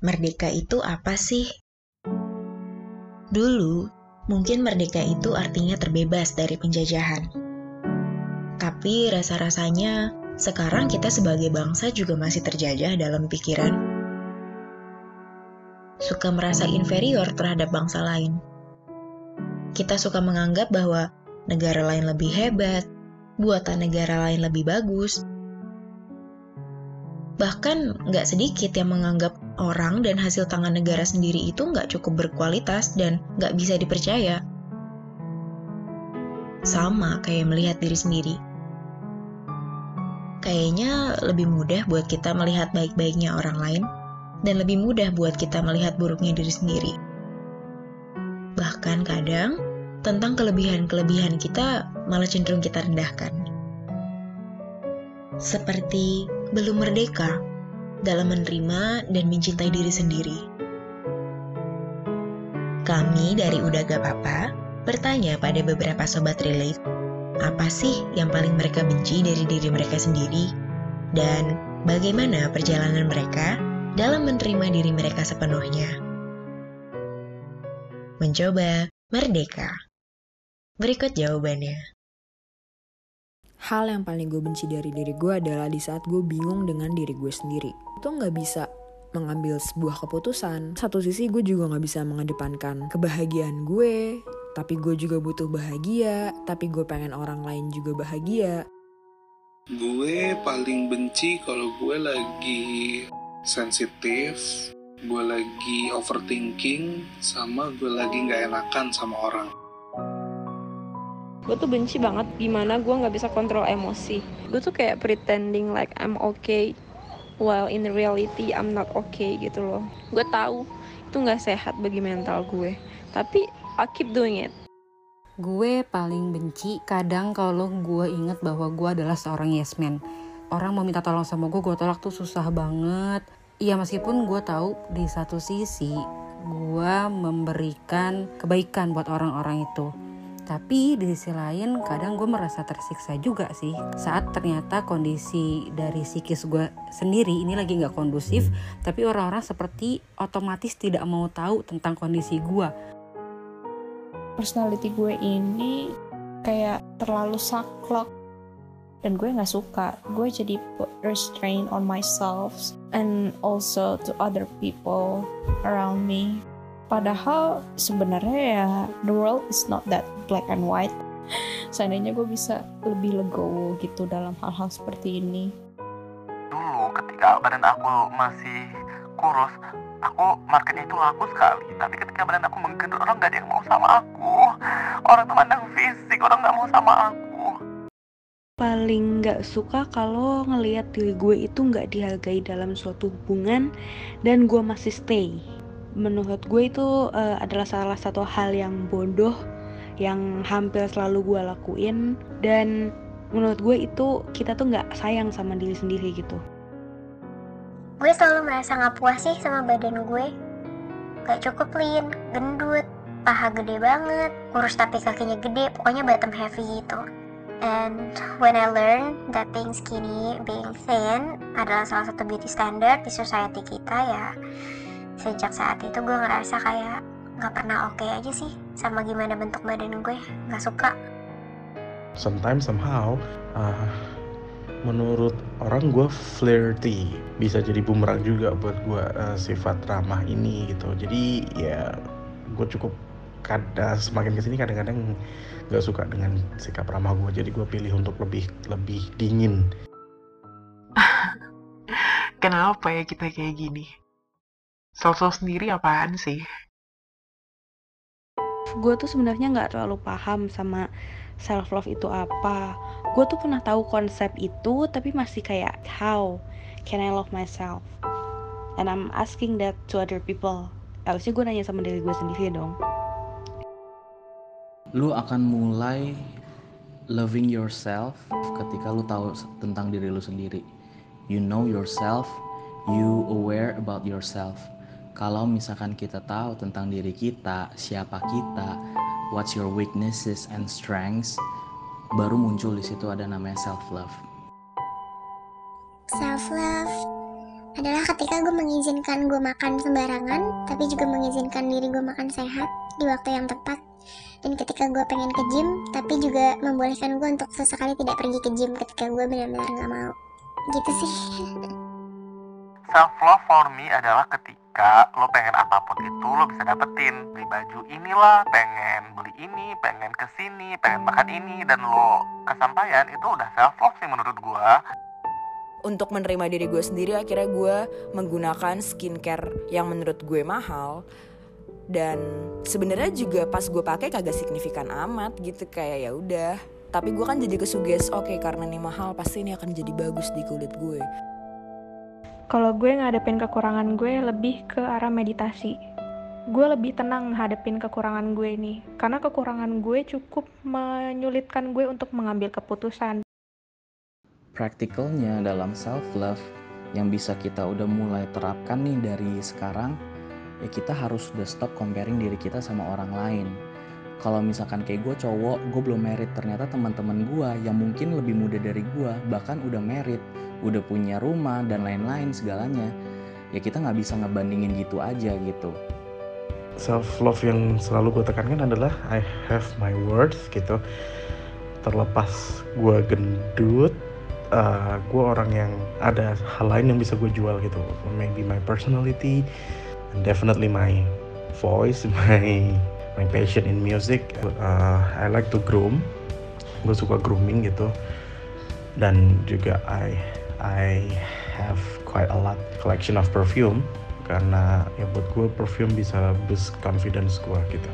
merdeka itu apa sih? Dulu, mungkin merdeka itu artinya terbebas dari penjajahan. Tapi rasa-rasanya sekarang kita sebagai bangsa juga masih terjajah dalam pikiran. Suka merasa inferior terhadap bangsa lain. Kita suka menganggap bahwa negara lain lebih hebat, buatan negara lain lebih bagus, Bahkan nggak sedikit yang menganggap orang dan hasil tangan negara sendiri itu nggak cukup berkualitas dan nggak bisa dipercaya. Sama kayak melihat diri sendiri. Kayaknya lebih mudah buat kita melihat baik-baiknya orang lain dan lebih mudah buat kita melihat buruknya diri sendiri. Bahkan kadang, tentang kelebihan-kelebihan kita malah cenderung kita rendahkan. Seperti belum merdeka dalam menerima dan mencintai diri sendiri. Kami dari Udah Gak Papa bertanya pada beberapa sobat relate, apa sih yang paling mereka benci dari diri mereka sendiri? Dan bagaimana perjalanan mereka dalam menerima diri mereka sepenuhnya? Mencoba merdeka. Berikut jawabannya. Hal yang paling gue benci dari diri gue adalah di saat gue bingung dengan diri gue sendiri. Itu nggak bisa mengambil sebuah keputusan. Satu sisi gue juga nggak bisa mengedepankan kebahagiaan gue, tapi gue juga butuh bahagia, tapi gue pengen orang lain juga bahagia. Gue paling benci kalau gue lagi sensitif, gue lagi overthinking, sama gue lagi nggak enakan sama orang gue tuh benci banget gimana gue nggak bisa kontrol emosi gue tuh kayak pretending like I'm okay while in reality I'm not okay gitu loh. Gue tahu itu nggak sehat bagi mental gue tapi I keep doing it. Gue paling benci kadang kalau gue inget bahwa gue adalah seorang yes man. Orang mau minta tolong sama gue gue tolak tuh susah banget. Iya meskipun gue tahu di satu sisi gue memberikan kebaikan buat orang-orang itu tapi di sisi lain kadang gue merasa tersiksa juga sih. Saat ternyata kondisi dari psikis gue sendiri ini lagi nggak kondusif tapi orang-orang seperti otomatis tidak mau tahu tentang kondisi gue. Personality gue ini kayak terlalu saklek. Dan gue nggak suka. Gue jadi put restraint on myself and also to other people around me Padahal sebenarnya ya the world is not that black and white. Seandainya gue bisa lebih legowo gitu dalam hal-hal seperti ini. Dulu ketika badan aku masih kurus, aku marketnya itu laku sekali. Tapi ketika badan aku menggendut, orang gak ada yang mau sama aku. Orang tuh mandang fisik, orang gak mau sama aku. Paling gak suka kalau ngelihat diri gue itu gak dihargai dalam suatu hubungan dan gue masih stay menurut gue itu uh, adalah salah satu hal yang bodoh yang hampir selalu gue lakuin. Dan menurut gue itu kita tuh nggak sayang sama diri sendiri gitu. Gue selalu merasa nggak puas sih sama badan gue. Gak cukup lean gendut paha gede banget kurus tapi kakinya gede pokoknya bottom heavy gitu. And when I learn that being skinny being thin adalah salah satu beauty standard di society kita ya sejak saat itu gue ngerasa kayak nggak pernah oke okay aja sih sama gimana bentuk badan gue. Nggak suka. Sometimes somehow uh, menurut orang gue flirty. Bisa jadi bumerang juga buat gue uh, sifat ramah ini gitu. Jadi ya gue cukup kada semakin ke sini kadang-kadang nggak suka dengan sikap ramah gue. Jadi gue pilih untuk lebih lebih dingin. Kenapa ya kita kayak gini Sosok sendiri apaan sih? Gue tuh sebenarnya nggak terlalu paham sama self love itu apa. Gue tuh pernah tahu konsep itu, tapi masih kayak how can I love myself? And I'm asking that to other people. Harusnya gue nanya sama diri gue sendiri dong. Lu akan mulai loving yourself ketika lu tahu tentang diri lu sendiri. You know yourself, you aware about yourself kalau misalkan kita tahu tentang diri kita, siapa kita, what's your weaknesses and strengths, baru muncul di situ ada namanya self love. Self love adalah ketika gue mengizinkan gue makan sembarangan, tapi juga mengizinkan diri gue makan sehat di waktu yang tepat. Dan ketika gue pengen ke gym, tapi juga membolehkan gue untuk sesekali tidak pergi ke gym ketika gue benar-benar gak mau. Gitu sih. Self love for me adalah ketika lo pengen apa pun itu lo bisa dapetin. Beli baju inilah pengen beli ini pengen ke sini pengen makan ini dan lo kesampaian itu udah self love sih menurut gua. Untuk menerima diri gue sendiri akhirnya gue menggunakan skincare yang menurut gue mahal. Dan sebenarnya juga pas gue pakai kagak signifikan amat gitu kayak ya udah. Tapi gue kan jadi kesuges oke karena ini mahal pasti ini akan jadi bagus di kulit gue Kalau gue ngadepin kekurangan gue lebih ke arah meditasi. Gue lebih tenang ngadepin kekurangan gue ini. Karena kekurangan gue cukup menyulitkan gue untuk mengambil keputusan. Praktikalnya dalam self love yang bisa kita udah mulai terapkan nih dari sekarang, ya kita harus udah stop comparing diri kita sama orang lain. Kalau misalkan kayak gue cowok, gue belum merit, ternyata teman-teman gue yang mungkin lebih muda dari gue bahkan udah merit, udah punya rumah dan lain-lain segalanya. Ya kita nggak bisa ngebandingin gitu aja gitu. self love yang selalu gue tekankan adalah I have my worth gitu terlepas gue gendut uh, gue orang yang ada hal lain yang bisa gue jual gitu maybe my personality definitely my voice my my passion in music. Uh, I like to groom. Gue suka grooming gitu. Dan juga I I have quite a lot collection of perfume. Karena ya buat gue perfume bisa boost confidence gue gitu.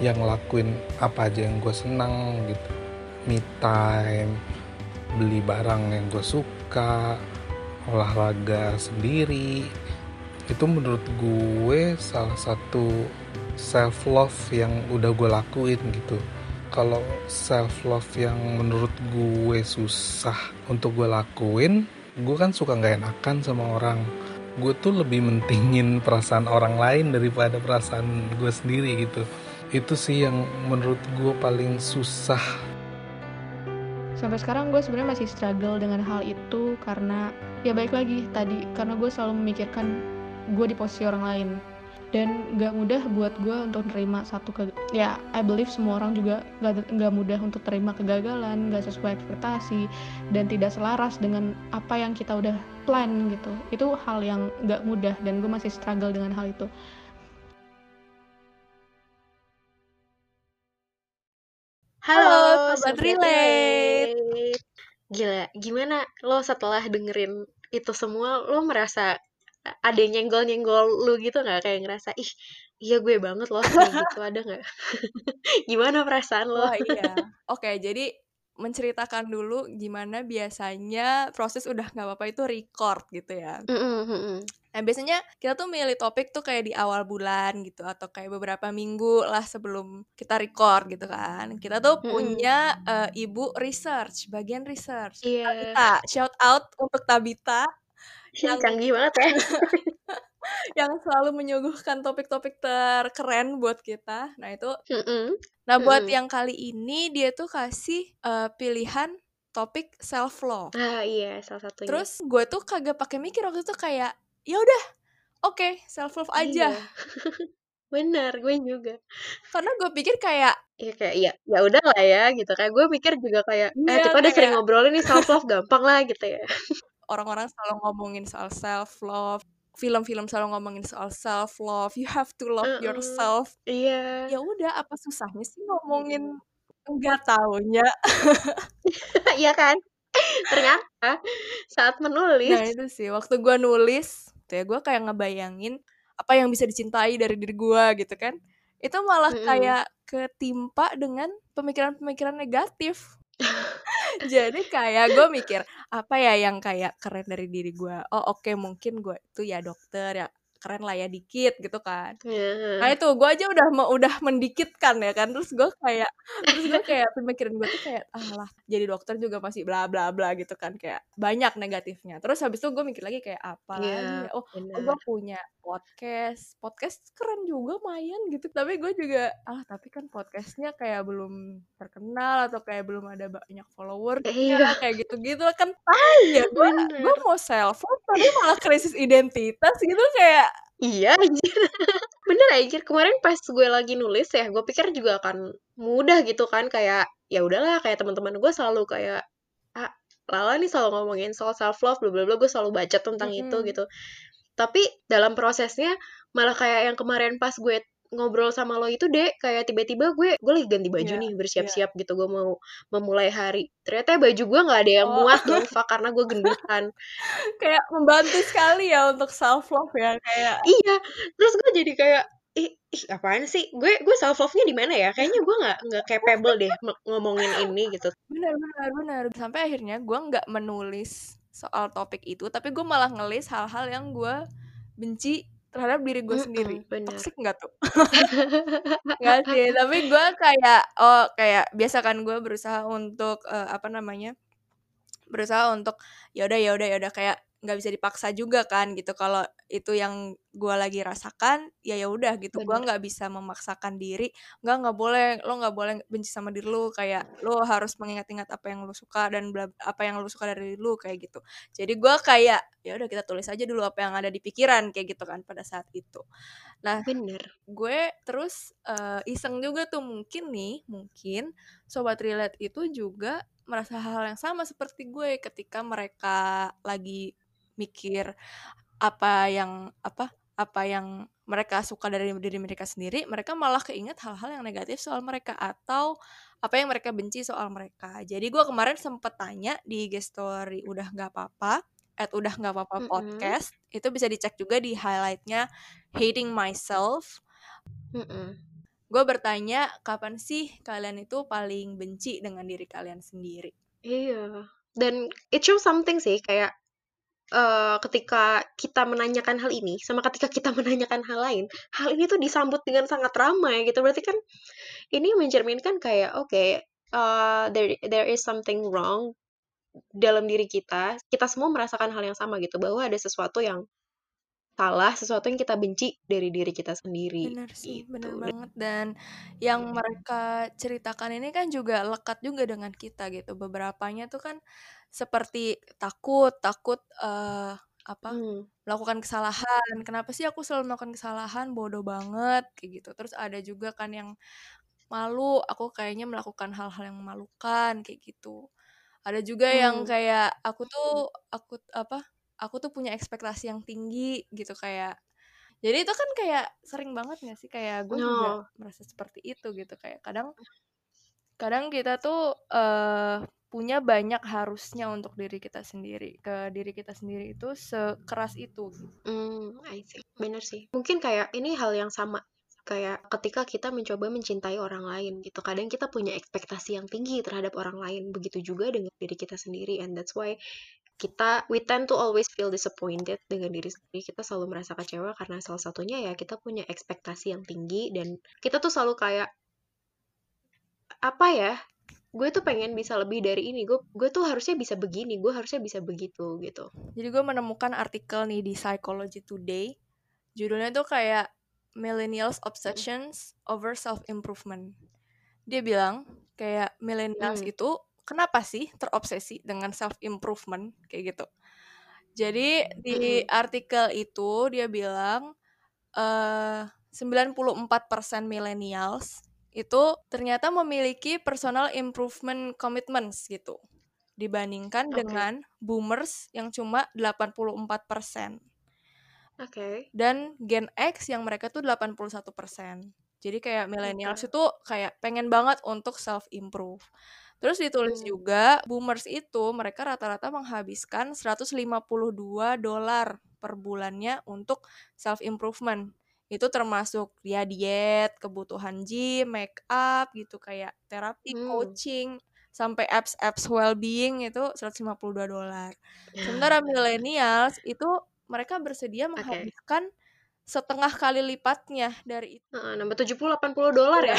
Yang ngelakuin apa aja yang gue senang gitu. Me time beli barang yang gue suka olahraga sendiri itu menurut gue salah satu self love yang udah gue lakuin gitu. Kalau self love yang menurut gue susah untuk gue lakuin gue kan suka nggak enakan sama orang. Gue tuh lebih mentingin perasaan orang lain daripada perasaan gue sendiri gitu. Itu sih yang menurut gue paling susah. Sampai sekarang gue sebenarnya masih struggle dengan hal itu karena ya baik lagi tadi karena gue selalu memikirkan gue di posisi orang lain. Dan gak mudah buat gue untuk nerima satu ke ya I believe semua orang juga gak, gak mudah untuk terima kegagalan gak sesuai ekspektasi dan tidak selaras dengan apa yang kita udah plan gitu. Itu hal yang gak mudah dan gue masih struggle dengan hal itu. Halo, Sobat Relate. Gila, gimana lo setelah dengerin itu semua, lo merasa ada nyenggol-nyenggol lu gitu nggak? Kayak ngerasa, ih iya gue banget loh kayak gitu, ada nggak? Gimana perasaan lo? Wah iya. Oke, jadi menceritakan dulu gimana biasanya proses udah nggak apa-apa itu record gitu ya. Mm-mm. Nah biasanya kita tuh milih topik tuh kayak di awal bulan gitu atau kayak beberapa minggu lah sebelum kita record gitu kan. Kita tuh punya eh, ibu research, bagian research. Iya. Tabita, shout out untuk Tabita yang Canggih banget ya. yang selalu menyuguhkan topik-topik terkeren buat kita. Nah itu, Mm-mm, nah buat mm-mm. yang kali ini dia tuh kasih eh, pilihan topik self love. Ah iya, salah satunya. Terus gue tuh kagak pakai mikir waktu itu kayak ya udah oke self love aja. Iya. Bener, gue juga. Karena gue pikir kayak Iya kayak ya ya udah lah ya gitu kayak gue mikir juga kayak eh Iya, kita udah sering kayak- ngobrolin nih self love gampang lah gitu ya. orang-orang selalu ngomongin soal self love, film-film selalu ngomongin soal self love. You have to love Mm-mm. yourself. Iya. Ya udah apa susahnya sih ngomongin enggak taunya. Iya kan? Ternyata saat menulis Nah itu sih waktu gue nulis, tuh ya gue kayak ngebayangin apa yang bisa dicintai dari diri gue gitu kan. Itu malah Mm-mm. kayak ketimpa dengan pemikiran-pemikiran negatif. Jadi kayak gue mikir apa ya yang kayak keren dari diri gue. Oh oke mungkin gue itu ya dokter ya keren lah ya dikit gitu kan. Iya. nah itu gue aja udah udah mendikitkan ya kan. Terus gue kayak terus gue kayak pemikiran gue tuh kayak ah lah jadi dokter juga masih bla bla bla gitu kan. Kayak banyak negatifnya. Terus habis itu gue mikir lagi kayak apa lagi Iya, ya? oh, oh gue punya podcast. Podcast keren juga mayan gitu. Tapi gue juga ah tapi kan podcastnya kayak belum terkenal atau kayak belum ada banyak follower Iya. kayak gitu-gitu kan tai ya gue gue mau self tapi malah krisis identitas gitu kayak Iya anjir. Bener anjir. Kemarin pas gue lagi nulis ya, gue pikir juga akan mudah gitu kan kayak ya udahlah kayak teman-teman gue selalu kayak ah Lala nih selalu ngomongin soal self love bla bla bla gue selalu baca tentang itu Mm-mm. gitu. Tapi dalam prosesnya malah kayak yang kemarin pas gue ngobrol sama lo itu deh kayak tiba-tiba gue gue lagi ganti baju Iya, nih iya. bersiap-siap gitu gue mau memulai hari. Ternyata baju gue nggak ada yang Oh. muat dong fuck karena gue gendutan kayak membantu sekali ya untuk self love ya kayak. Iya terus gue jadi kayak ih, ih apaan sih? Gue gue self love nya di mana ya? Kayaknya gue nggak nggak capable deh ngomongin ini gitu. Benar benar benar. Sampai akhirnya gue nggak menulis soal topik itu tapi gue malah ngelis hal-hal yang gue benci terhadap diri gue sendiri. Mm-mm, bener. Toxic nggak tuh nggak sih tapi gue kayak oh kayak biasa kan gue berusaha untuk eh, apa namanya berusaha untuk ya udah ya udah ya udah kayak nggak bisa dipaksa juga kan gitu. Kalau itu yang gue lagi rasakan ya ya udah gitu. Gue nggak bisa memaksakan diri. Nggak nggak boleh lo nggak boleh benci sama diri lo. Kayak lo harus mengingat-ingat apa yang lo suka dan bla, apa yang lo suka dari diri lo kayak gitu. Jadi gue kayak ya udah kita tulis aja dulu apa yang ada di pikiran kayak gitu kan pada saat itu. Nah bener. gue terus eh, iseng juga tuh. Mungkin nih mungkin sobat relate itu juga merasa hal yang sama seperti gue ketika mereka lagi mikir apa yang apa apa yang mereka suka dari diri mereka sendiri mereka malah keinget hal-hal yang negatif soal mereka atau apa yang mereka benci soal mereka jadi gue kemarin sempet tanya di IG story udah nggak apa-apa at udah nggak apa-apa Mm-mm. podcast itu bisa dicek juga di highlightnya hating myself Mm-mm. gue bertanya kapan sih kalian itu paling benci dengan diri kalian sendiri iya dan it shows something sih kayak eh, ketika kita menanyakan hal ini sama ketika kita menanyakan hal lain hal ini tuh disambut dengan sangat ramai gitu. Berarti kan ini mencerminkan kayak oke uh, there there is something wrong dalam diri kita. Kita semua merasakan hal yang sama gitu bahwa ada sesuatu yang salah sesuatu yang kita benci dari diri kita sendiri bener sih gitu. banget. Dan yang mereka ceritakan ini kan juga lekat juga dengan kita gitu. Beberapanya tuh kan seperti takut takut eh apa Hmm. melakukan kesalahan. Kenapa sih aku selalu melakukan kesalahan? Bodoh banget kayak gitu. Terus ada juga kan yang malu aku kayaknya melakukan hal-hal yang memalukan kayak gitu. Ada juga yang Hmm. kayak aku tuh aku apa aku tuh punya ekspektasi yang tinggi gitu kayak. Jadi itu kan kayak sering banget gak sih? Kayak gue juga No. merasa seperti itu gitu. Kayak kadang kadang kita tuh eh punya banyak harusnya untuk diri kita sendiri ke diri kita sendiri itu sekeras itu. Hmm, I see. Bener sih. Mungkin kayak ini hal yang sama. Kayak ketika kita mencoba mencintai orang lain gitu. Kadang kita punya ekspektasi yang tinggi terhadap orang lain. Begitu juga dengan diri kita sendiri. And that's why kita, we tend to always feel disappointed dengan diri sendiri. Kita selalu merasa kecewa karena salah satunya ya kita punya ekspektasi yang tinggi. Dan kita tuh selalu kayak, apa ya, gue tuh pengen bisa lebih dari ini. Gue, gue tuh harusnya bisa begini. Gue harusnya bisa begitu gitu. Jadi gue menemukan artikel nih di Psychology Today. Judulnya tuh kayak Millennials Obsessions Over Self Improvement. Dia bilang kayak millennials Hmm. itu kenapa sih terobsesi dengan self improvement kayak gitu. Jadi di Mm-mm. artikel itu dia bilang eh 94% millennials itu ternyata memiliki personal improvement commitments gitu dibandingkan Oke. dengan boomers yang cuma 84%. Oke. dan Gen X yang mereka tuh 81%. Jadi kayak millennials Oke. itu kayak pengen banget untuk self improve. Terus ditulis Hmm. juga boomers itu mereka rata-rata menghabiskan 152 dolar per bulannya untuk self improvement. Itu termasuk ya diet, kebutuhan gym, make up gitu kayak terapi, Hmm. coaching, sampai apps-apps well-being itu 152 dolar. Sementara millennials itu mereka bersedia menghabiskan setengah kali lipatnya dari itu. Heeh, nambah 70-80 dolar ya.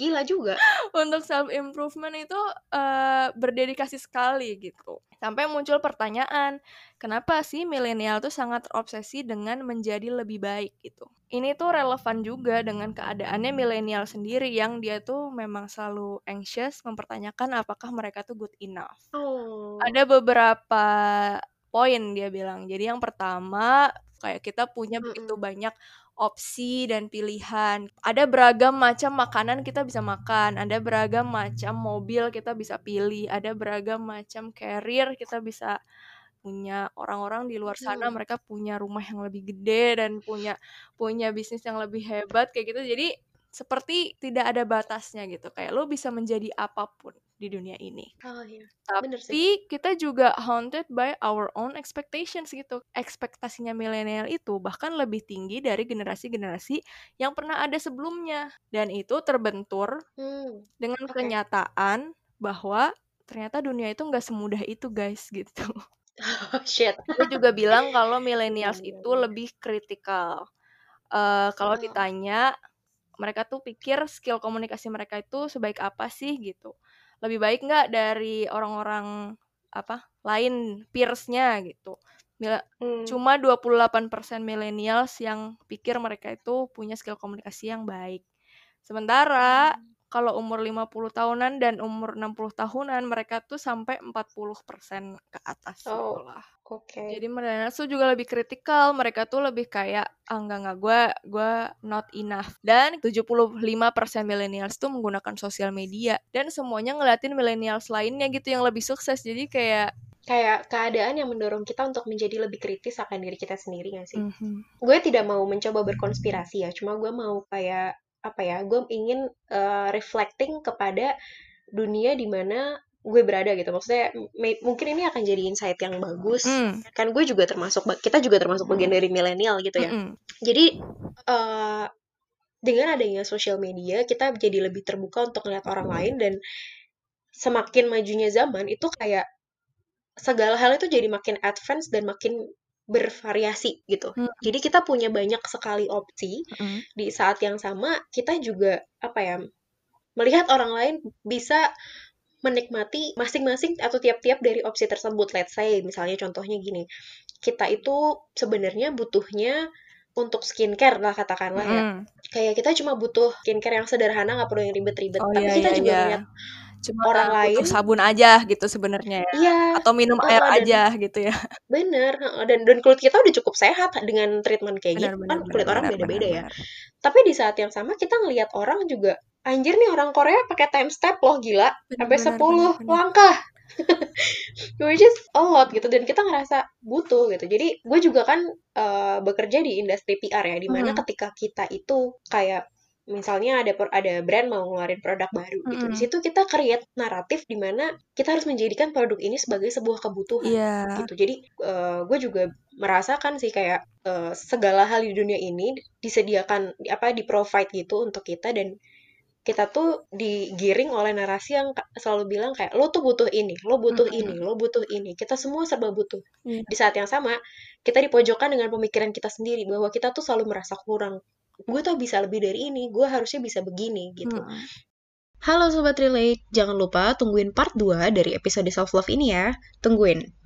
Gila juga. Untuk self improvement itu uh, berdedikasi sekali gitu. Sampai muncul pertanyaan, kenapa sih milenial tuh sangat terobsesi dengan menjadi lebih baik gitu. Ini tuh relevan juga dengan keadaannya milenial sendiri yang dia tuh memang selalu anxious mempertanyakan apakah mereka tuh good enough. Oh. Ada beberapa poin dia bilang. Jadi yang pertama kayak kita punya begitu banyak opsi dan pilihan. Ada beragam macam makanan kita bisa makan, ada beragam macam mobil kita bisa pilih, ada beragam macam career kita bisa punya. Orang-orang di luar sana Hmm. mereka punya rumah yang lebih gede dan punya punya bisnis yang lebih hebat kayak gitu. Jadi seperti tidak ada batasnya gitu. Kayak lo bisa menjadi apa pun di dunia ini. Oh iya. Bener sih. Tapi kita juga haunted by our own expectations gitu. Ekspektasinya milenial itu bahkan lebih tinggi dari generasi-generasi yang pernah ada sebelumnya. Dan itu terbentur Hmm. dengan Oke. kenyataan bahwa ternyata dunia itu nggak semudah itu guys gitu. Oh shit. Dia juga bilang kalau millennials Iya, iya, itu iya. lebih kritikal. Eh kalau Heeh. ditanya mereka tuh pikir skill komunikasi mereka itu sebaik apa sih gitu. Lebih baik nggak dari orang-orang apa lain peersnya gitu. Mila- Hmm. Cuma 28% millennials yang pikir mereka itu punya skill komunikasi yang baik. Sementara kalau umur 50 tahunan dan umur 60 tahunan mereka tuh sampai 40% ke atas Oh, gitu lah. oke. Jadi millennials tuh juga lebih kritikal, mereka tuh lebih kayak ah enggak enggak gue gue not enough. Dan 75% millennials tuh menggunakan sosial media dan semuanya ngeliatin millennials lainnya gitu yang lebih sukses. Jadi kayak Kayak keadaan yang mendorong kita untuk menjadi lebih kritis akan diri kita sendiri gak sih? mhm. Gue tidak mau mencoba berkonspirasi ya, cuma gue mau kayak apa ya? Gue ingin eh, reflecting kepada dunia di mana gue berada gitu. Maksudnya may- mungkin ini akan jadi insight yang bagus. Hmm. Kan gue juga termasuk kita juga termasuk bagian dari milenial gitu ya. Mm-mm. Jadi eh, dengan adanya sosial media kita jadi lebih terbuka untuk melihat orang lain dan semakin majunya zaman itu kayak segala hal itu jadi makin advance dan makin bervariasi gitu. Hmm. Jadi kita punya banyak sekali opsi Mm-mm. di saat yang sama kita juga apa ya melihat orang lain bisa menikmati masing-masing atau tiap-tiap dari opsi tersebut. Let's say misalnya contohnya gini, kita itu sebenarnya butuhnya untuk skincare lah katakanlah ya. Mm-mm. Kayak kita cuma butuh skincare yang sederhana nggak perlu yang ribet-ribet. Oh Tapi iya kita iya juga iya. ngeliat Cuma orang lain butuh sabun aja gitu sebenarnya ya. Iya, Atau minum air dan aja gitu ya. bener dan dan kulit kita udah cukup sehat dengan treatment kayak Benar gitu benar kan benar kulit orang benar benar beda-beda ya. Tapi di saat yang sama kita ngelihat orang juga anjir nih orang Korea pakai time step loh gila Benar sampai benar 10 benar benar. langkah. Which is a lot gitu dan kita ngerasa butuh gitu. Jadi gue juga kan eh, bekerja di industri PR ya di mana Mhm. ketika kita itu kayak misalnya ada per- ada brand mau ngeluarin produk baru gitu. Di Mhm. situ kita create naratif di mana kita harus menjadikan produk ini sebagai sebuah kebutuhan Iya. gitu. Jadi eh, gue juga merasakan sih kayak eh, segala hal di dunia ini disediakan di- apa di provide gitu untuk kita dan kita tuh digiring oleh narasi yang selalu bilang kayak lo tuh butuh ini, lo butuh ini, Mhm. lo butuh ini. Kita semua serba butuh. Iya. Di saat yang sama, kita dipojokkan dengan pemikiran kita sendiri bahwa kita tuh selalu merasa kurang. Gue tuh bisa lebih dari ini, gue harusnya bisa begini gitu. Mm-mm. Halo Sobat Relate, jangan lupa tungguin part 2 dari episode self-love ini ya. Tungguin.